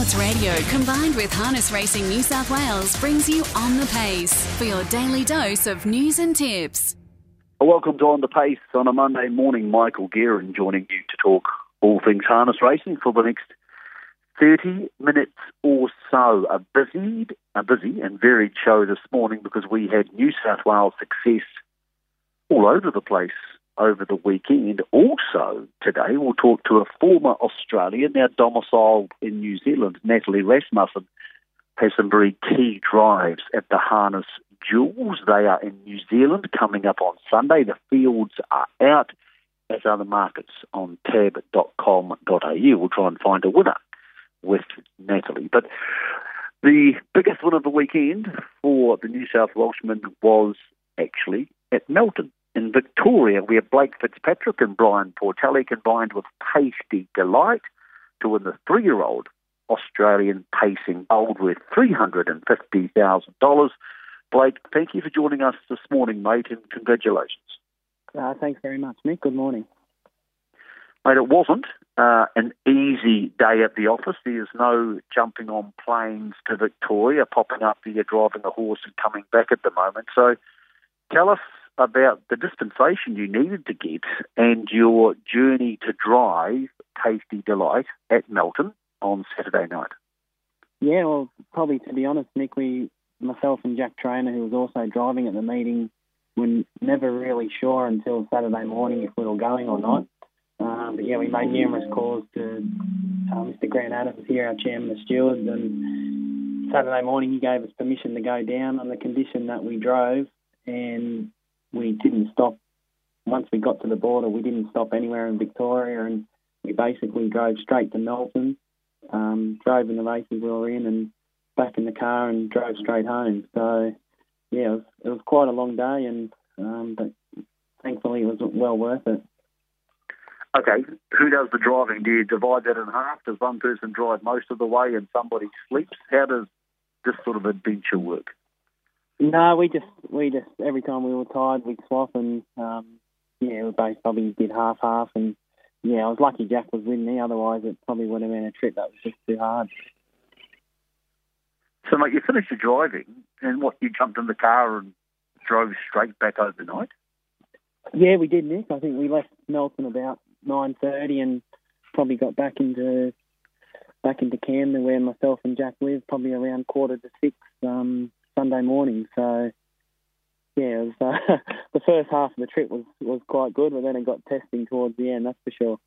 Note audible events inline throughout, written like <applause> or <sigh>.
Sports Radio combined with Harness Racing New South Wales brings you On the Pace for your daily dose of news and tips. Welcome to On the Pace on a Monday morning. Michael Guerin joining you to talk all things harness racing for the next 30 minutes or so. A busy, a busy and varied show this morning because we had New South Wales success all over the place over the weekend. Also, today we'll talk to a former Australian, now domiciled in New Zealand, Natalie Rasmussen, has some very key drives at the Harness Jewels. They are in New Zealand coming up on Sunday. The fields are out, as are the markets on tab.com.au. We'll try and find a winner with Natalie. But the biggest win of the weekend for the New South Welshman was actually at Melton in Victoria, where Blake Fitzpatrick and Brian Portelli combined with Tasty Delight to win the three year old Australian Pacing Gold worth $350,000. Blake, thank you for joining us this morning, mate, and congratulations. Uh, thanks very much, Nick. Good morning. Mate, it wasn't uh, an easy day at the office. There's no jumping on planes to Victoria, popping up here, driving a horse and coming back at the moment. So tell us about the dispensation you needed to get and your journey to drive Tasty Delight at Melton on Saturday night. Yeah, well, probably to be honest, Nick, we, myself and Jack Trainor, who was also driving at the meeting, were never really sure until Saturday morning if we were going or not. Um, but yeah, we made numerous calls to uh, Mr. Grant Adams here, our chairman of stewards, and Saturday morning he gave us permission to go down on the condition that we drove, and we didn't stop. Once we got to the border, we didn't stop anywhere in Victoria, and we basically drove straight to Melbourne, um, drove in the races we were in, and back in the car and drove straight home. So, yeah, it was, it was quite a long day, and um, but thankfully it was well worth it. Okay, who does the driving? Do you divide that in half? Does one person drive most of the way and somebody sleeps? How does this sort of adventure work? No, we just we just every time we were tired we'd swap and um, yeah, we both probably did half half and yeah, I was lucky Jack was with me. Otherwise, it probably would have been a trip that was just too hard. So, mate, you finished your driving, and what? You jumped in the car and drove straight back overnight. Yeah, we did, Nick. I think we left Melton about nine thirty, and probably got back into back into Camden, where myself and Jack live, probably around quarter to six. Um, Sunday morning. So yeah, was, uh, <laughs> the first half of the trip was was quite good, but then it got testing towards the end. That's for sure.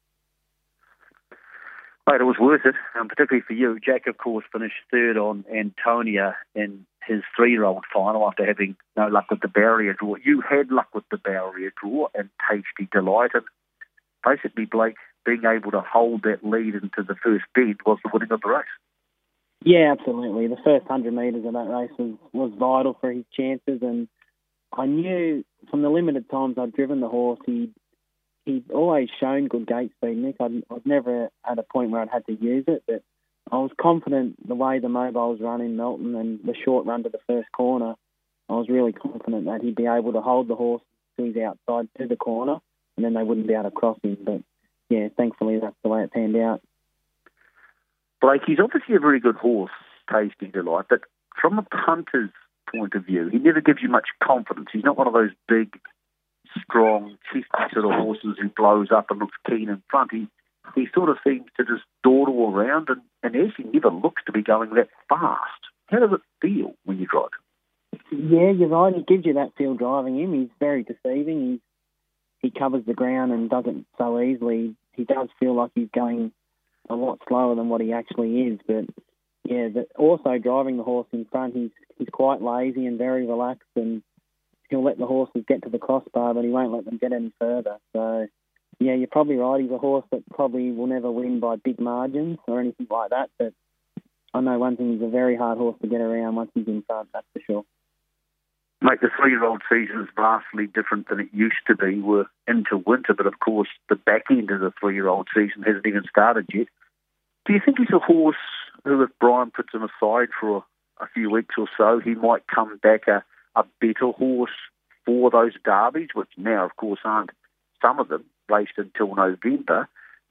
Mate, it was worth it, um, particularly for you. Jack, of course, finished third on Antonia in his three-year-old final after having no luck with the barrier draw. You had luck with the barrier draw and Tasty Delight. And basically, Blake being able to hold that lead into the first bend was the winning of the race. Yeah, absolutely. The first 100 metres of that race was, was vital for his chances. And I knew from the limited times I'd driven the horse, he he'd always shown good gate speed, Nick. I'd, I was never at a point where I'd had to use it, but I was confident the way the mobiles run in Melton and the short run to the first corner. I was really confident that he'd be able to hold the horse to his outside to the corner, and then they wouldn't be able to cross him. But yeah, thankfully that's the way it panned out. Blake, he's obviously a very good horse, Tasty Delight, but from a punter's point of view, he never gives you much confidence. He's not one of those big, strong, chesty sort of horses who blows up and looks keen in front. He he sort of seems to just dawdle around and, and actually never looks to be going that fast. How does it feel when you drive Yeah, you're right. He gives you that feel driving him. He's very deceiving. He he covers the ground and does it so easily. He does feel like he's going a lot slower than what he actually is. But yeah, the, also driving the horse in front, he's he's quite lazy and very relaxed, and he'll let the horses get to the crossbar, but he won't let them get any further. So yeah, you're probably right. He's a horse that probably will never win by big margins or anything like that. But I know one thing: he's a very hard horse to get around once he's in front. That's for sure. Mate, the three-year-old season is vastly different than it used to be. We're into winter, but of course the back end of the three-year-old season hasn't even started yet. Do you think he's a horse who, if Brian puts him aside for a, a few weeks or so, he might come back a, a better horse for those derbies, which now, of course, aren't some of them raced until November,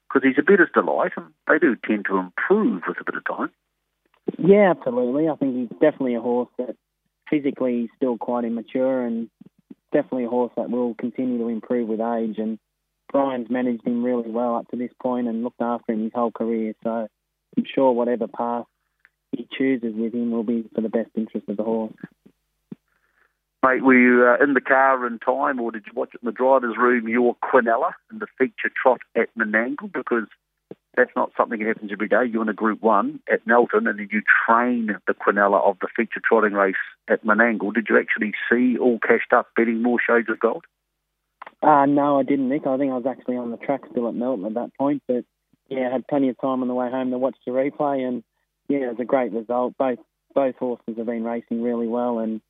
because he's a bettor's delight, and they do tend to improve with a bit of time. Yeah, absolutely. I think he's definitely a horse that physically still quite immature and definitely a horse that will continue to improve with age. And Brian's managed him really well up to this point and looked after him his whole career. So I'm sure whatever path he chooses with him will be for the best interest of the horse. Mate, were you uh, in the car in time, or did you watch it in the driver's room? Your Quinella in the feature trot at Menangle, because that's not something that happens every day. You're in a Group One at Melton, and then you train the Quinella of the feature trotting race at Menangle. Did you actually see all cashed up betting more shades of gold? Uh, no, I didn't, Nick. I think I was actually on the track still at Melton at that point, but yeah, I had plenty of time on the way home to watch the replay, and yeah, it was a great result. Both both horses have been racing really well, and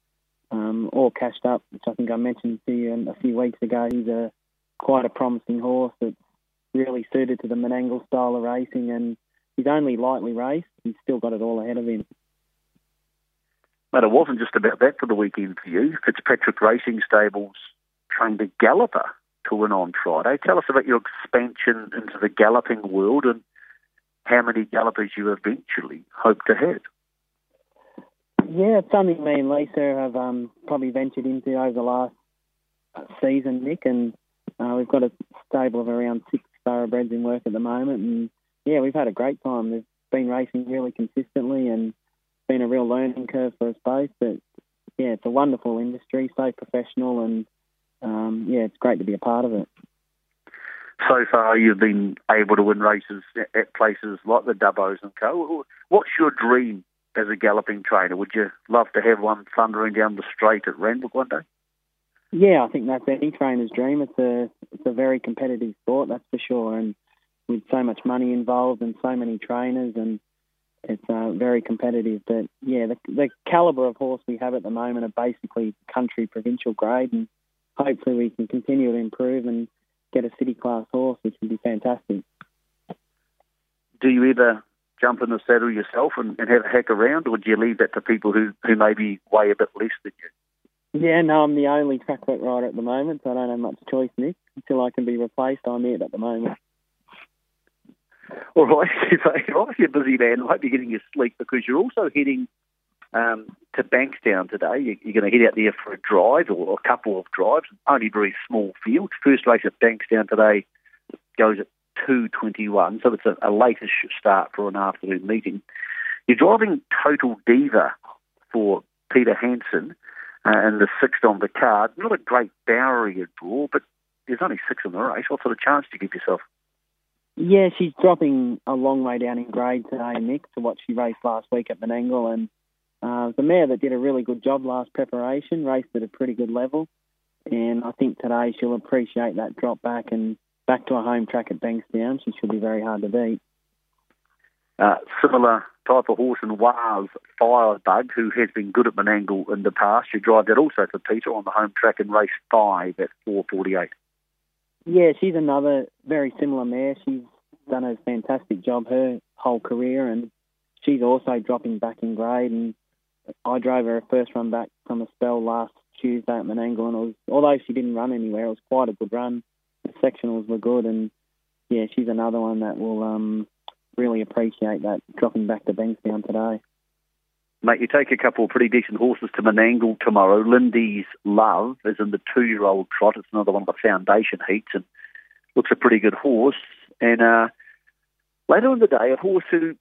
um, all cashed up, which I think I mentioned to you a few weeks ago. He's a quite a promising horse that's really suited to the Menangle style of racing, and he's only lightly raced. He's still got it all ahead of him. But it wasn't just about that for the weekend for you. Fitzpatrick Racing Stables trained a galloper to win on Friday. Tell us about your expansion into the galloping world and how many gallopers you eventually hope to have. Yeah, it's something me and Lisa have um, probably ventured into over the last season, Nick, and uh, we've got a stable of around six thoroughbreds in work at the moment, and yeah, we've had a great time. They've been racing really consistently, and been a real learning curve for us both. But yeah, it's a wonderful industry, so professional, and um, yeah, it's great to be a part of it. So far, you've been able to win races at places like the Dubbos and Co. What's your dream as a galloping trainer? Would you love to have one thundering down the straight at Randwick one day? Yeah, I think that's any trainer's dream. It's a it's a very competitive sport, that's for sure, and with so much money involved and so many trainers, and it's uh, very competitive. But yeah, the, the caliber of horse we have at the moment are basically country provincial grade, and hopefully we can continue to improve and get a city class horse, which would be fantastic. Do you ever jump in the saddle yourself and, and have a hack around, or do you leave that to people who, who maybe weigh a bit less than you? Yeah, no, I'm the only track work rider at the moment, so I don't have much choice, Nick. Until I can be replaced, I'm it at the moment. All right, <laughs> you're obviously a busy man. I hope you're getting your sleep because you're also heading um, to Bankstown today. You're going to head out there for a drive or a couple of drives. Only very small field. First race at Bankstown today goes at 2.21, so it's a, a latest start for an afternoon meeting. You're driving Total Diva for Peter Hanson uh, and the sixth on the card. Not a great barrier draw, but there's only six in the race. What sort of chance do you give yourself? Yeah, she's dropping a long way down in grade today, Nick, to what she raced last week at Menangle. And uh, the mare that did a really good job last preparation, raced at a pretty good level. And I think today she'll appreciate that drop back and back to a home track at Bankstown. She should be very hard to beat. Uh, similar type of horse in Wales, Firebug, who has been good at Menangle in the past. You drive that also for Peter on the home track in race five at 448. Yeah, she's another very similar mare. She's done a fantastic job her whole career, and she's also dropping back in grade. And I drove her a first run back from a spell last Tuesday at Menangle, and was although she didn't run anywhere, it was quite a good run. The sectionals were good, and yeah, she's another one that will um, really appreciate that dropping back to Bankstown today. Mate, you take a couple of pretty decent horses to Menangle tomorrow. Lindy's Love is in the two-year-old trot. It's another one of the foundation heats and looks a pretty good horse. And uh, later in the day, a horse who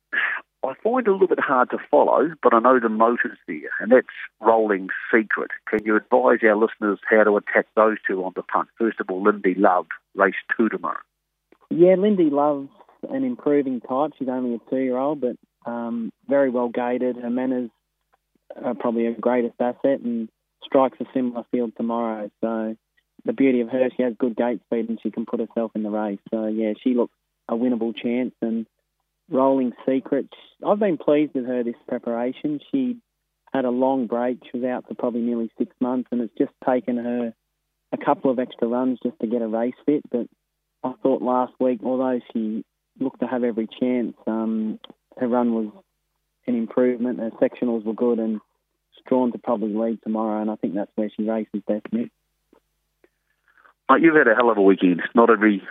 I find a little bit hard to follow, but I know the motor's there, and that's Rolling Secret. Can you advise our listeners how to attack those two on the punt? First of all, Lindy Love, race two tomorrow. Yeah, Lindy Love an improving type. She's only a two-year-old, but um, very well gated. Her manners are probably her greatest asset, and strikes a similar field tomorrow. So the beauty of her, she has good gate speed, and she can put herself in the race. So yeah, she looks a winnable chance. And Rolling Secret, I've been pleased with her this preparation. She had a long break. She was out for probably nearly six months, and it's just taken her a couple of extra runs just to get a race fit. But I thought last week, although she looked to have every chance. Um, her run was an improvement. Her sectionals were good, and drawn to probably lead tomorrow. And I think that's where she races best, Nick. Mate, you've had a hell of a weekend. Not every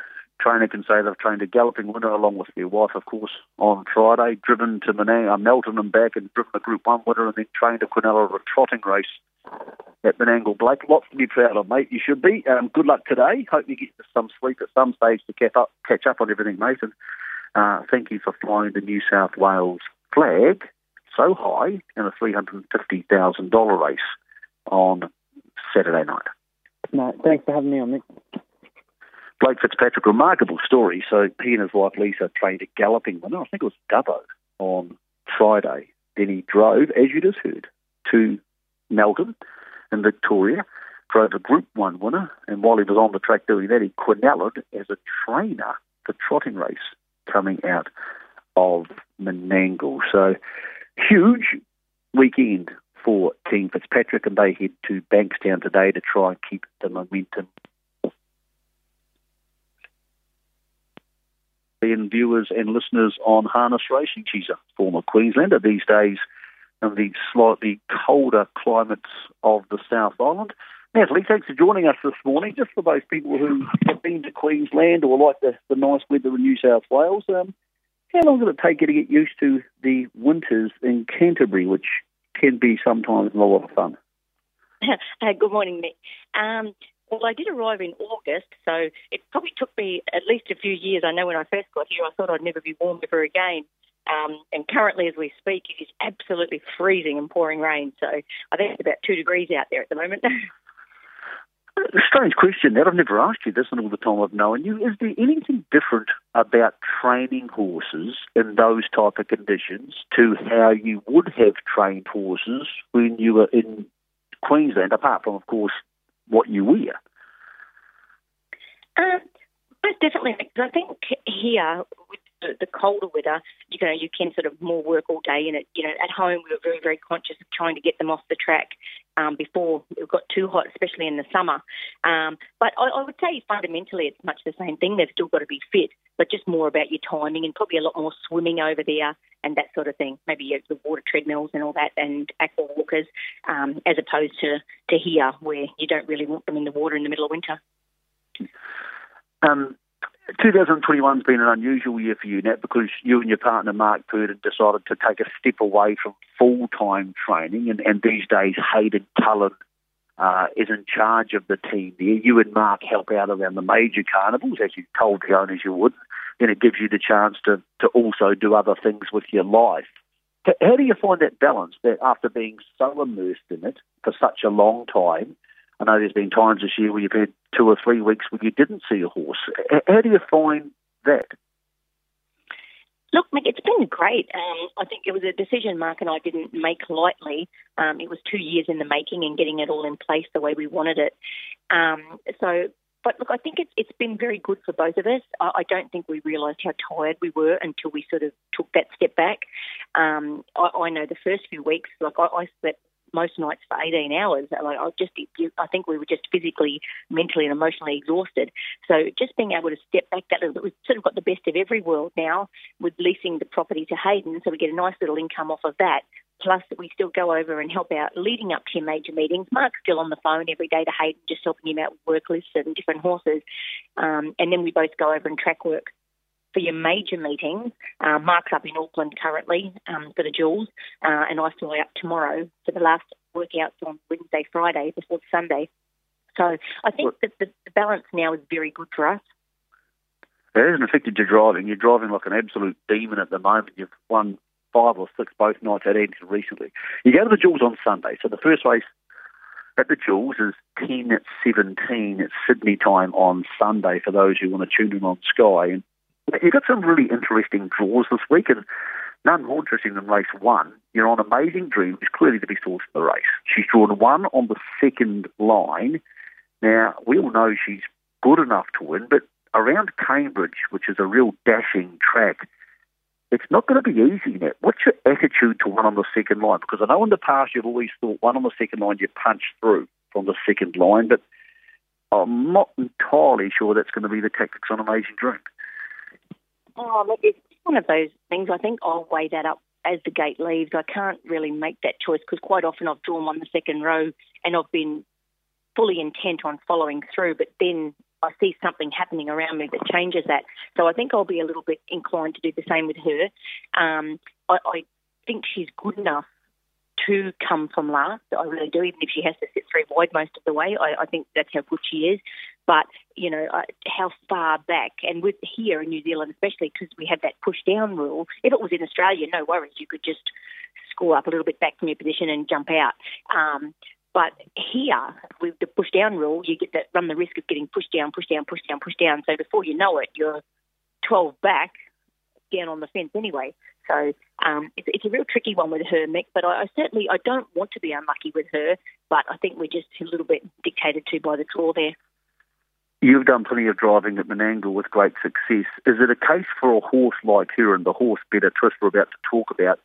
trainer can say they've trained a galloping winner along with their wife, of course, on Friday, driven to Menang, uh, Melton and back and driven a Group 1 winner and then trained a Quinella a trotting race at Menangle Blake. Lots to be proud of, mate. You should be. Um, good luck today. Hope you get some sleep at some stage to catch up, catch up on everything, mate. And uh, thank you for flying the New South Wales flag so high in a $350,000 race on Saturday night. No, thanks for having me on, Nick. Blake Fitzpatrick, remarkable story. So he and his wife Lisa trained a galloping winner, I think it was Dubbo, on Friday. Then he drove, as you just heard, to Melton in Victoria, drove a Group 1 winner, and while he was on the track doing that, he quinelled as a trainer for trotting race coming out of Menangle. So huge weekend for Team Fitzpatrick, and they head to Bankstown today to try and keep the momentum. And viewers and listeners on harness racing. She's a former Queenslander these days in the slightly colder climates of the South Island. Natalie, thanks for joining us this morning. Just for those people who have been to Queensland or like the, the nice weather in New South Wales, um, how long did it take you to get used to the winters in Canterbury, which can be sometimes a lot of fun? <laughs> uh, good morning, Nick. Um, well, I did arrive in August, so it probably took me at least a few years. I know when I first got here, I thought I'd never be warm ever again. Um, and currently, as we speak, it is absolutely freezing and pouring rain. So I think it's about two degrees out there at the moment. <laughs> Strange question that I've never asked you this in all the time I've known you. Is there anything different about training horses in those type of conditions to how you would have trained horses when you were in Queensland, apart from, of course, what you wear? Um, most definitely, because I think here with the, the colder weather, you know, you can sort of more work all day in it. You know, at home we were very, very conscious of trying to get them off the track um, before it got too hot, especially in the summer. Um, but I, I would say fundamentally it's much the same thing. They've still got to be fit, but just more about your timing and probably a lot more swimming over there and that sort of thing. Maybe the water treadmills and all that and aqua walkers, um, as opposed to, to here where you don't really want them in the water in the middle of winter. Um, 2021's been an unusual year for you, Nat, because you and your partner Mark Purdon decided to take a step away from full-time training, and, and these days Hayden Cullen uh, is in charge of the team there. You and Mark help out around the major carnivals, as you told the owners you would. Then it gives you the chance to, to also do other things with your life. How do you find that balance, that after being so immersed in it for such a long time, I know there's been times this year where you've had two or three weeks where you didn't see a horse. How do you find that? Look, Mick, it's been great. Um, I think it was a decision Mark and I didn't make lightly. Um, it was two years in the making and getting it all in place the way we wanted it. Um, so, but look, I think it's it's been very good for both of us. I, I don't think we realised how tired we were until we sort of took that step back. Um, I, I know the first few weeks, like I, I slept most nights for 18 hours. Like I just, I think we were just physically, mentally, and emotionally exhausted. So just being able to step back that little bit, we've sort of got the best of every world now with leasing the property to Hayden, so we get a nice little income off of that. Plus, we still go over and help out leading up to major meetings. Mark's still on the phone every day to Hayden, just helping him out with work lists and different horses. Um, and then we both go over and track work for your major meetings. Uh, Mark's up in Auckland currently um, for the Jewels, uh, and I fly up tomorrow for the last workouts on Wednesday, Friday before Sunday. So I think that the, the balance now is very good for us. It hasn't affected your driving. You're driving like an absolute demon at the moment. You've won five or six both nights at Anton recently. You go to the Jewels on Sunday. So the first race at the Jewels is 10 at 17 at Sydney time on Sunday for those who want to tune in on Sky. And You've got some really interesting draws this week, and none more interesting than race one. You're on Amazing Dream, is clearly the best horse in the race. She's drawn one on the second line. Now, we all know she's good enough to win, but around Cambridge, which is a real dashing track, it's not going to be easy now. What's your attitude to one on the second line? Because I know in the past you've always thought one on the second line you punch through from the second line, but I'm not entirely sure that's going to be the tactics on Amazing Dream. Oh, look, it's one of those things. I think I'll weigh that up as the gate leaves. I can't really make that choice because quite often I've drawn one the second row and I've been fully intent on following through, but then I see something happening around me that changes that. So I think I'll be a little bit inclined to do the same with her. Um, I, I think she's good enough to come from last. I really do, even if she has to sit three wide most of the way. I, I think that's how good she is. But, you know, uh, how far back, and with here in New Zealand, especially because we have that push down rule, if it was in Australia, no worries, you could just score up a little bit back from your position and jump out. Um, but here, with the push down rule, you get that run the risk of getting pushed down, pushed down, pushed down, pushed down. So before you know it, you're 12 back down on the fence anyway. So um, it's, it's, a real tricky one with her, Mick. But I, I, certainly I don't want to be unlucky with her. But I think we're just a little bit dictated to by the draw there. You've done plenty of driving at Menangle with great success. Is it a case for a horse like her and the horse Better Twist we're about to talk about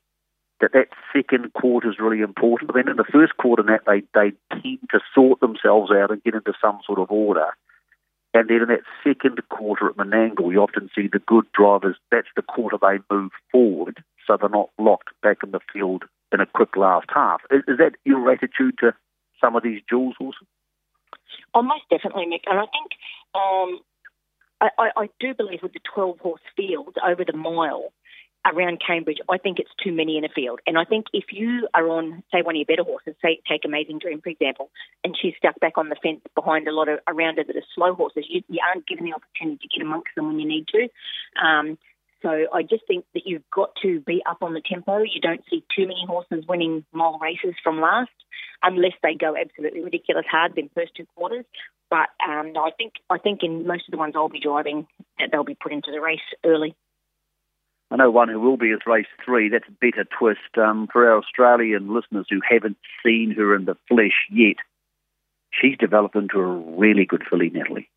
that that second quarter is really important? I mean, in the first quarter, that they they tend to sort themselves out and get into some sort of order. And then in that second quarter at Menangle, you often see the good drivers, that's the quarter they move forward, so they're not locked back in the field in a quick last half. Is, is that your attitude to some of these jewels horses? Oh, most definitely, Mick. And I think um, I, I, do believe with the 12 horse field over the mile, around Cambridge, I think it's too many in a field. And I think if you are on, say, one of your better horses, say, take Amazing Dream, for example, and she's stuck back on the fence behind a lot of around her that are slow horses, you, you aren't given the opportunity to get amongst them when you need to. Um, so I just think that you've got to be up on the tempo. You don't see too many horses winning mile races from last, unless they go absolutely ridiculous hard in first two quarters. But um, no, I think I think in most of the ones I'll be driving, that they'll be put into the race early. I know one who will be is race three. That's a Better Twist. Um, for our Australian listeners who haven't seen her in the flesh yet, she's developed into a really good filly, Natalie.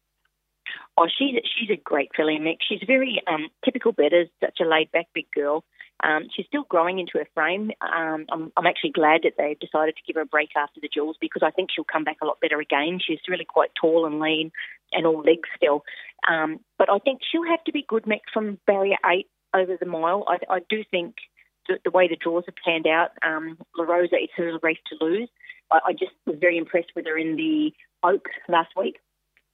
Oh, she's she's a great filly. She's very um, typical betters, such a laid back big girl. Um, she's still growing into her frame. Um, I'm, I'm actually glad that they've decided to give her a break after the jewels because I think she'll come back a lot better again. She's really quite tall and lean and all legs still. Um, but I think she'll have to be good, Mick, from barrier eight over the mile. I, I do think the, the, way the draws have panned out, um, La Rosa, is her race to lose. I, I, just was very impressed with her in the Oaks last week.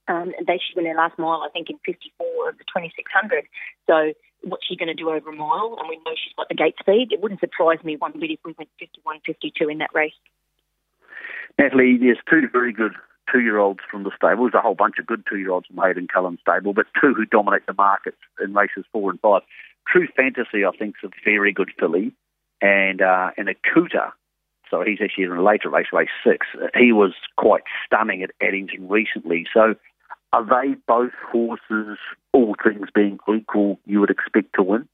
Um, they she won their last mile, I think, in 54 of the 2600. So what's she going to do over a mile? And we know she's got the gate speed. It wouldn't surprise me one bit if we went 51, 52 in that race. Natalie, there's two very good two-year-olds from the stable. There's a whole bunch of good two-year-olds from Hayden Cullen stable, but two who dominate the markets in races four and five. True Fantasy, I think, is a very good filly, and uh, and Akuta. So he's actually in a later race, race six. He was quite stunning at Addington recently. So are they both horses, all things being equal, you would expect to win?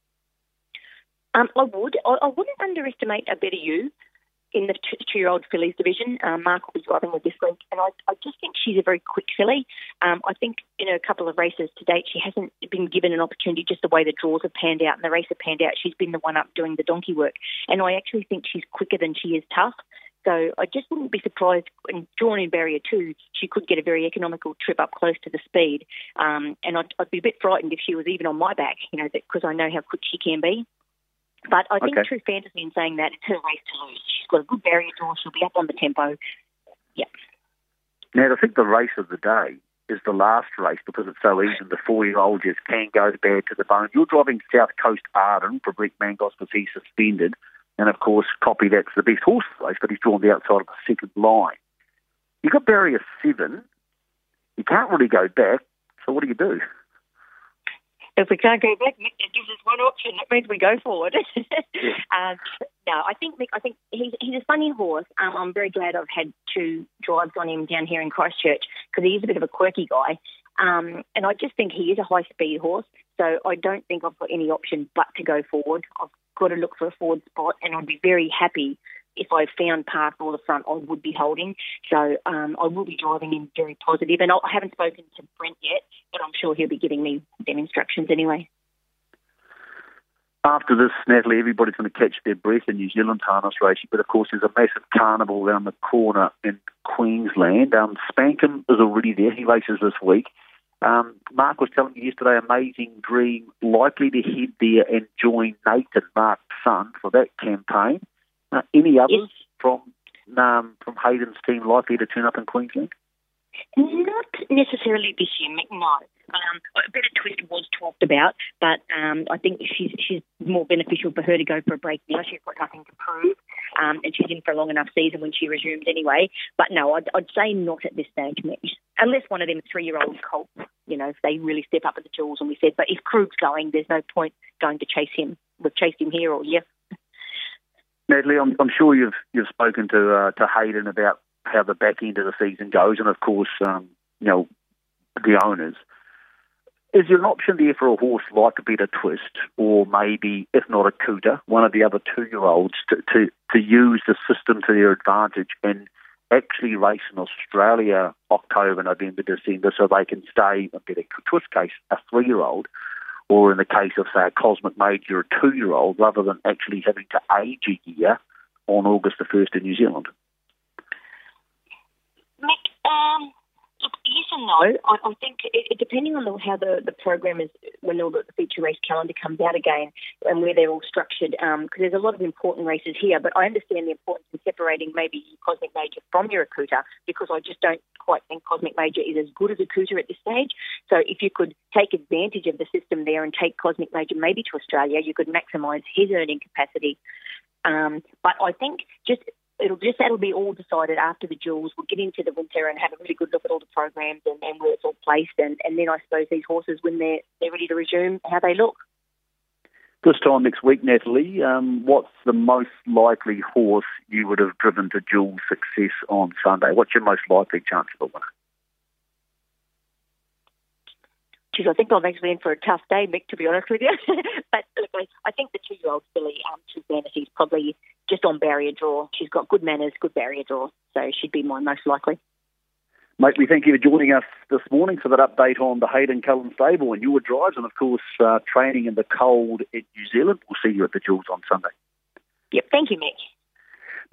Um, I would. I, I, wouldn't underestimate a better you in the two-year-old fillies division. Um, Mark will be driving with this week, and I, I just think she's a very quick filly. Um, I think in a couple of races to date, she hasn't been given an opportunity just the way the draws have panned out and the race have panned out. She's been the one up doing the donkey work, and I actually think she's quicker than she is tough. So I just wouldn't be surprised, and drawn in barrier two, she could get a very economical trip up close to the speed. Um, and I'd, I'd, be a bit frightened if she was even on my back, you know, because I know how quick she can be. But I think okay. true fantasy in saying that it's her race to lose. She's got a good barrier draw. She'll be up on the tempo. Yeah. Now, I think the race of the day is the last race because it's so easy. The four-year-old just can go bad to the bone. You're driving South Coast Arden for Brent Mangos because he's suspended. And of course, Copy that's the best horse race, but he's drawn the outside of the second line. You've got barrier seven. You can't really go back. So what do you do? if we can't go back, Mick gives us one option. That means we go forward. <laughs> yeah. um, no, I think Mick. I think he's he's a funny horse. Um, I'm very glad I've had two drives on him down here in Christchurch because he is a bit of a quirky guy. Um, and I just think he is a high speed horse. So I don't think I've got any option but to go forward. I've got to look for a forward spot, and I'd be very happy if I found Park or the front, I would be holding. So um, I will be driving in very positive. And I haven't spoken to Brent yet, but I'm sure he'll be giving me them instructions anyway. After this, Natalie, everybody's going to catch their breath in New Zealand harness racing, but of course there's a massive carnival around the corner in Queensland. Um, Spankem is already there. He races this week. Um, Mark was telling me yesterday, Amazing Dream likely to head there and join Nathan, Mark's son, for that campaign. Uh, any others yes. from um, from Hayden's team likely to turn up in Queensland? Not necessarily this year, no. Um, a better twist was talked about, but um, I think she's she's more beneficial for her to go for a break now. She's got nothing to prove, um, and she's in for a long enough season when she resumes anyway. But no, I'd, I'd say not at this stage, Mick. Unless one of them three-year-old colts, you know, if they really step up at the jewels, and we said, but if Krug's going, there's no point going to chase him. We've chased him here all year. Natalie, I'm, I'm sure you've you've spoken to uh, to Hayden about how the back end of the season goes, and of course, um, you know, the owners. Is there an option there for a horse like a better twist, or maybe, if not Akuta, one of the other two-year-olds to, to, to use the system to their advantage and actually race in Australia October, November, December, so they can stay, a better twist case, a three-year-old, or in the case of, say, a Cosmic Major, a two-year-old, rather than actually having to age a year on August the 1st in New Zealand? Mick, um, look, yes no. I, I think it, depending on the, how the, the program is, when all the, the feature race calendar comes out again, and where they're all structured, because um, there's a lot of important races here. But I understand the importance in separating maybe Cosmic Major from your Akuta, because I just don't quite think Cosmic Major is as good as Akuta at this stage. So if you could take advantage of the system there and take Cosmic Major maybe to Australia, you could maximise his earning capacity. Um, but I think just it'll just that'll be all decided after the jewels. We'll get into the winter and have a really good look at all the programs and, and where it's all placed, and, and then I suppose these horses, when they're they're ready to resume, how they look. This time next week, Natalie, um, what's the most likely horse you would have driven to jewel success on Sunday? What's your most likely chance of a winner? Geez, I think I'm actually in for a tough day, Mick, to be honest with you. <laughs> but look, I think the two-year-old filly, um, Vanity, is probably on barrier draw. She's got good manners, good barrier draw, so she'd be mine most likely. Mate, we thank you for joining us this morning for that update on the Hayden Cullen stable and your drives, and of course, uh, training in the cold in New Zealand. We'll see you at the Jewels on Sunday. Yep, thank you, Mick.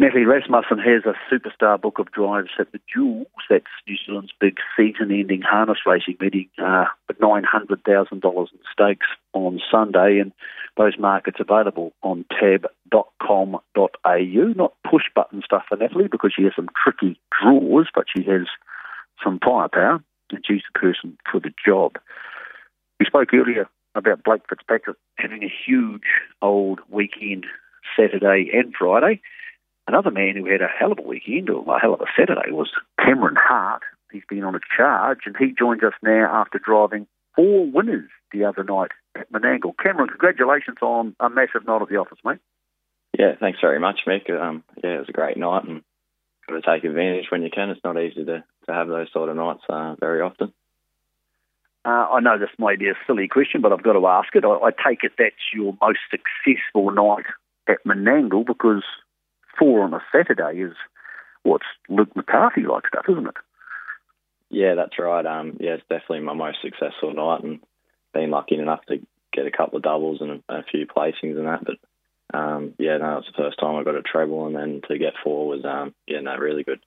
Natalie Rasmussen has a superstar book of drives at the Jewels. That's New Zealand's big season-ending harness racing meeting uh, with $900,000 in stakes on Sunday, and those markets available on tab.com.au. Not push-button stuff for Natalie because she has some tricky draws, but she has some firepower, and she's the person for the job. We spoke earlier about Blake Fitzpatrick having a huge old weekend Saturday and Friday. Another man who had a hell of a weekend, or a hell of a Saturday, was Cameron Hart. He's been on a charge, and he joins us now after driving four winners the other night at Menangle. Cameron, congratulations on a massive night at the office, mate. Yeah, thanks very much, Mick. Um, yeah, it was a great night, and got to take advantage when you can. It's not easy to, to have those sort of nights uh, very often. Uh, I know this may be a silly question, but I've got to ask it. I, I take it that's your most successful night at Menangle because four on a Saturday is what's Luke McCarthy like stuff, isn't it? Yeah, that's right. Um, yeah, it's definitely my most successful night, and been lucky enough to get a couple of doubles and a, a few placings and that. But um, yeah, no, it's the first time I got a treble, and then to get four was um, yeah, no, really good.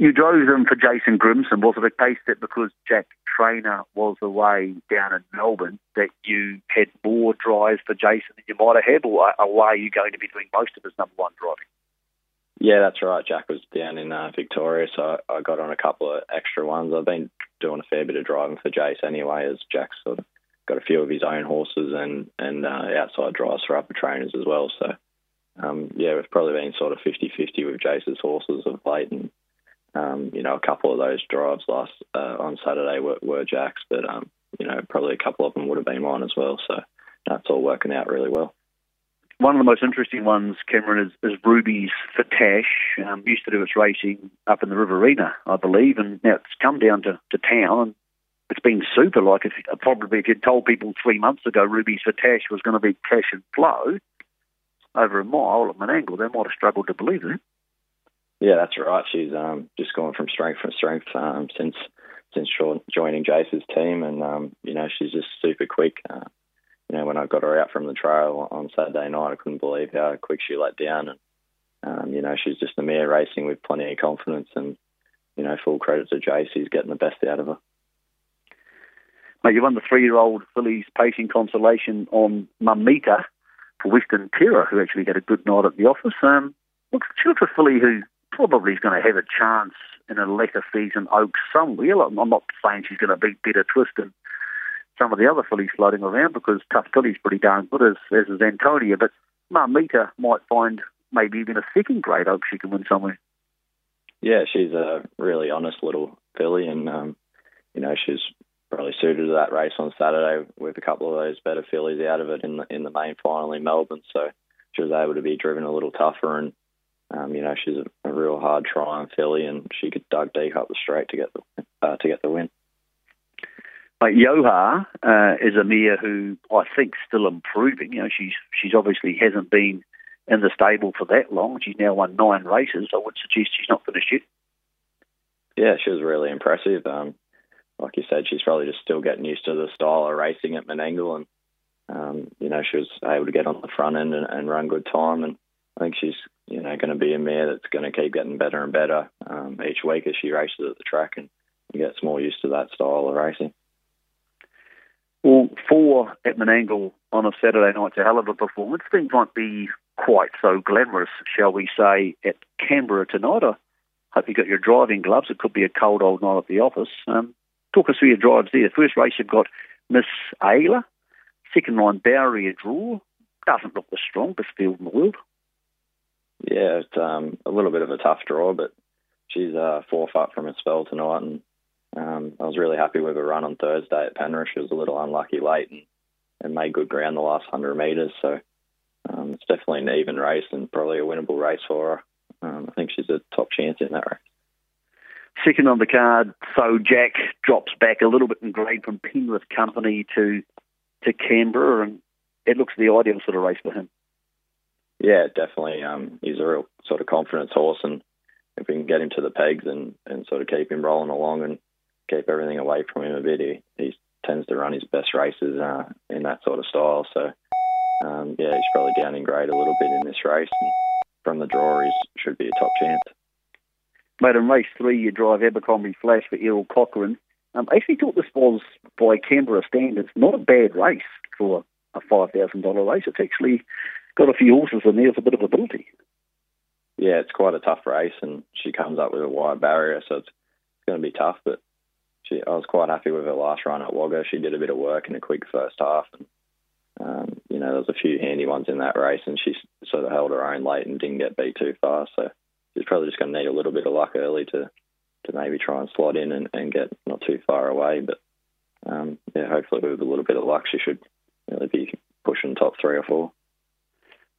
You drove them for Jason Grimson. Was it a case that because Jack Trainor was away down in Melbourne that you had more drives for Jason than you might have had, or away are you going to be doing most of his number one driving? Yeah, that's right. Jack was down in uh, Victoria, so I got on a couple of extra ones. I've been doing a fair bit of driving for Jace anyway, as Jack's sort of got a few of his own horses and and uh, outside drives for upper trainers as well. So um, yeah, we've probably been sort of 50-50 with Jace's horses of late, and um, you know, a couple of those drives last uh, on Saturday were, were Jack's, but um, you know, probably a couple of them would have been mine as well. So that's all working out really well. One of the most interesting ones, Cameron, is, is Ruby's Fatash. Um, used to do its racing up in the Riverina, I believe, and now it's come down to, to town and it's been super. Like if probably if you'd told people three months ago Ruby's Fatash was going to be cash and flow over a mile at Menangle, they might have struggled to believe it. Yeah, that's right. She's um, just gone from strength to strength um, since since joining Jace's team, and um, you know she's just super quick. Uh, you know, when I got her out from the trail on Saturday night, I couldn't believe how quick she let down, and um, you know she's just a mare racing with plenty of confidence, and you know full credit to Jace, he's getting the best out of her. Mate, you won the three-year-old fillies pacing consolation on Mamita for Western Terror, who actually had a good night at the office. Um, look, she looks a filly who probably is going to have a chance in a later season Oaks somewhere. I'm not saying she's going to beat Better Twist and some of the other fillies floating around because Tough Filly's pretty darn good as, as is Antonia, but Marmita might find maybe even a second grade Oaks she can win somewhere. Yeah, she's a really honest little filly, and um, you know she's probably suited to that race on Saturday with a couple of those better fillies out of it in the in the main final in Melbourne. So she was able to be driven a little tougher, and um, you know she's a, a real hard trying filly, and she could dug deep up the straight to get the uh, to get the win. Like Yoha uh, is a mare who I think still improving. You know, she's she's obviously hasn't been in the stable for that long. She's now won nine races. I would suggest she's not finished yet. Yeah, she was really impressive. Um, like you said, she's probably just still getting used to the style of racing at Menangle, and um, you know she was able to get on the front end and, and run good time. And I think she's you know going to be a mare that's going to keep getting better and better um, each week as she races at the track and gets more used to that style of racing. Well, four at Menangle on a Saturday night's a hell of a performance. Things won't be quite so glamorous, shall we say, at Canberra tonight. I hope you got your driving gloves. It could be a cold old night at the office. Um, talk us through your drives there. First race, you've got Miss Ayla. Second line, Barrier Draw. Doesn't look the strongest field in the world. Yeah, it's um, a little bit of a tough draw, but she's uh, fourth up from a spell tonight, and um, I was really happy with her run on Thursday at Penrith. She was a little unlucky late and, and made good ground the last 100 metres. So um, it's definitely an even race and probably a winnable race for her. Um, I think she's a top chance in that race. Second on the card, so Jack drops back a little bit in grade from Penrith Company to to Canberra, and it looks the ideal sort of race for him. Yeah, definitely. Um, he's a real sort of confidence horse, and if we can get him to the pegs and, and sort of keep him rolling along and keep everything away from him a bit. He, he tends to run his best races uh, in that sort of style. So, um, yeah, he's probably down in grade a little bit in this race. And from the draw, he should be a top chance. Mate, in race three, you drive Abercrombie Flash for Errol Cochrane. Um, I actually thought this was, by Canberra standards, not a bad race for a $5,000 race. It's actually got a few horses in there a bit of ability. Yeah, it's quite a tough race, and she comes up with a wide barrier, so it's going to be tough. But she, I was quite happy with her last run at Wagga. She did a bit of work in a quick first half, and um, you know there was a few handy ones in that race, and she sort of held her own late and didn't get beat too far. So she's probably just going to need a little bit of luck early to to maybe try and slot in and, and get not too far away. But um, yeah, hopefully with a little bit of luck, she should really be pushing top three or four.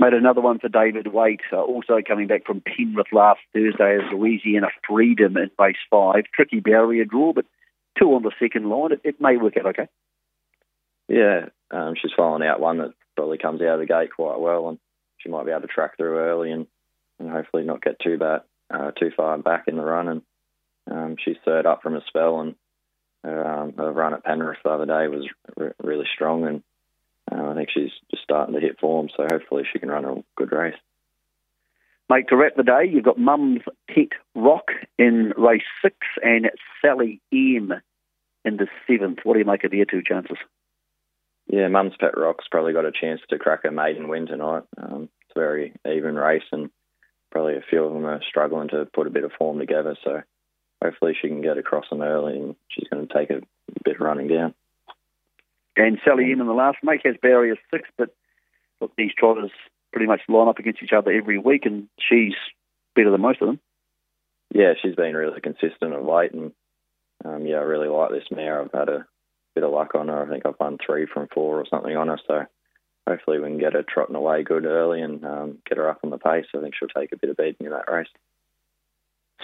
Made another one for David Waite, uh, also coming back from Penrith last Thursday as Louisiana Freedom in race five. Tricky barrier draw, but two on the second line. It, it may work out okay. Yeah, um, she's following out one that probably comes out of the gate quite well, and she might be able to track through early and, and hopefully not get too bad, uh, too far back in the run. And um, she's third up from a spell, and her, um, her run at Penrith the other day was re- really strong, and uh, I think she's just starting to hit form. So hopefully she can run a good race. Mate, to wrap the day, you've got Mum's Pet Rock in race six and Sally M in the seventh. What do you make of their two chances? Yeah, Mum's Pet Rock's probably got a chance to crack a maiden win tonight. Um, it's a very even race, and probably a few of them are struggling to put a bit of form together. So hopefully she can get across them early, and she's going to take a bit of running down. And Sally M in the last, mate, has barrier six, but look, these trotters pretty much line up against each other every week, and she's better than most of them. Yeah, she's been really consistent of late, and um, yeah, I really like this mare. I've had a bit of luck on her. I think I've won three from four or something on her, so hopefully we can get her trotting away good early and um, get her up on the pace. I think she'll take a bit of beating in that race.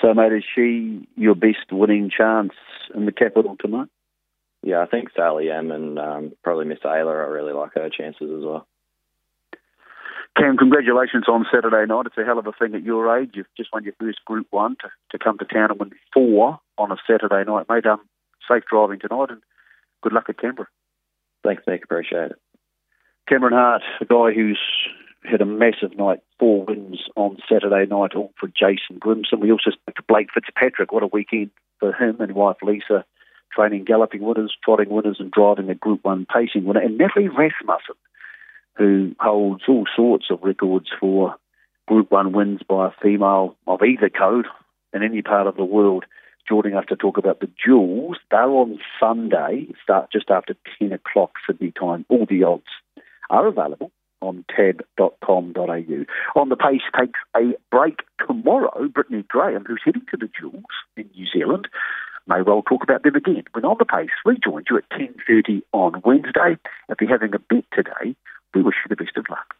So, mate, is she your best winning chance in the capital tonight? Yeah, I think Sally M and um, probably Miss Ayla. I really like her chances as well. Cam, congratulations on Saturday night. It's a hell of a thing at your age. You've just won your first Group 1 to, to come to town and win four on a Saturday night. Mate, um, safe driving tonight and good luck at Canberra. Thanks, Nick. Appreciate it. Cameron Hart, a guy who's had a massive night, four wins on Saturday night, all for Jason Grimson. We also spoke to Blake Fitzpatrick. What a weekend for him and wife Lisa, training galloping winners, trotting winners, and driving a Group 1 pacing winner. And Natalie Rasmussen who holds all sorts of records for Group 1 wins by a female of either code in any part of the world joining us to talk about the Jewels. They're on Sunday, start just after 10 o'clock Sydney time. All the odds are available on tab.com.au. On the pace takes a break tomorrow. Brittany Graham, who's heading to the Jewels in New Zealand, may well talk about them again. When on the pace rejoins you at 10.30 on Wednesday. If you're having a bet today, we wish you the best of luck.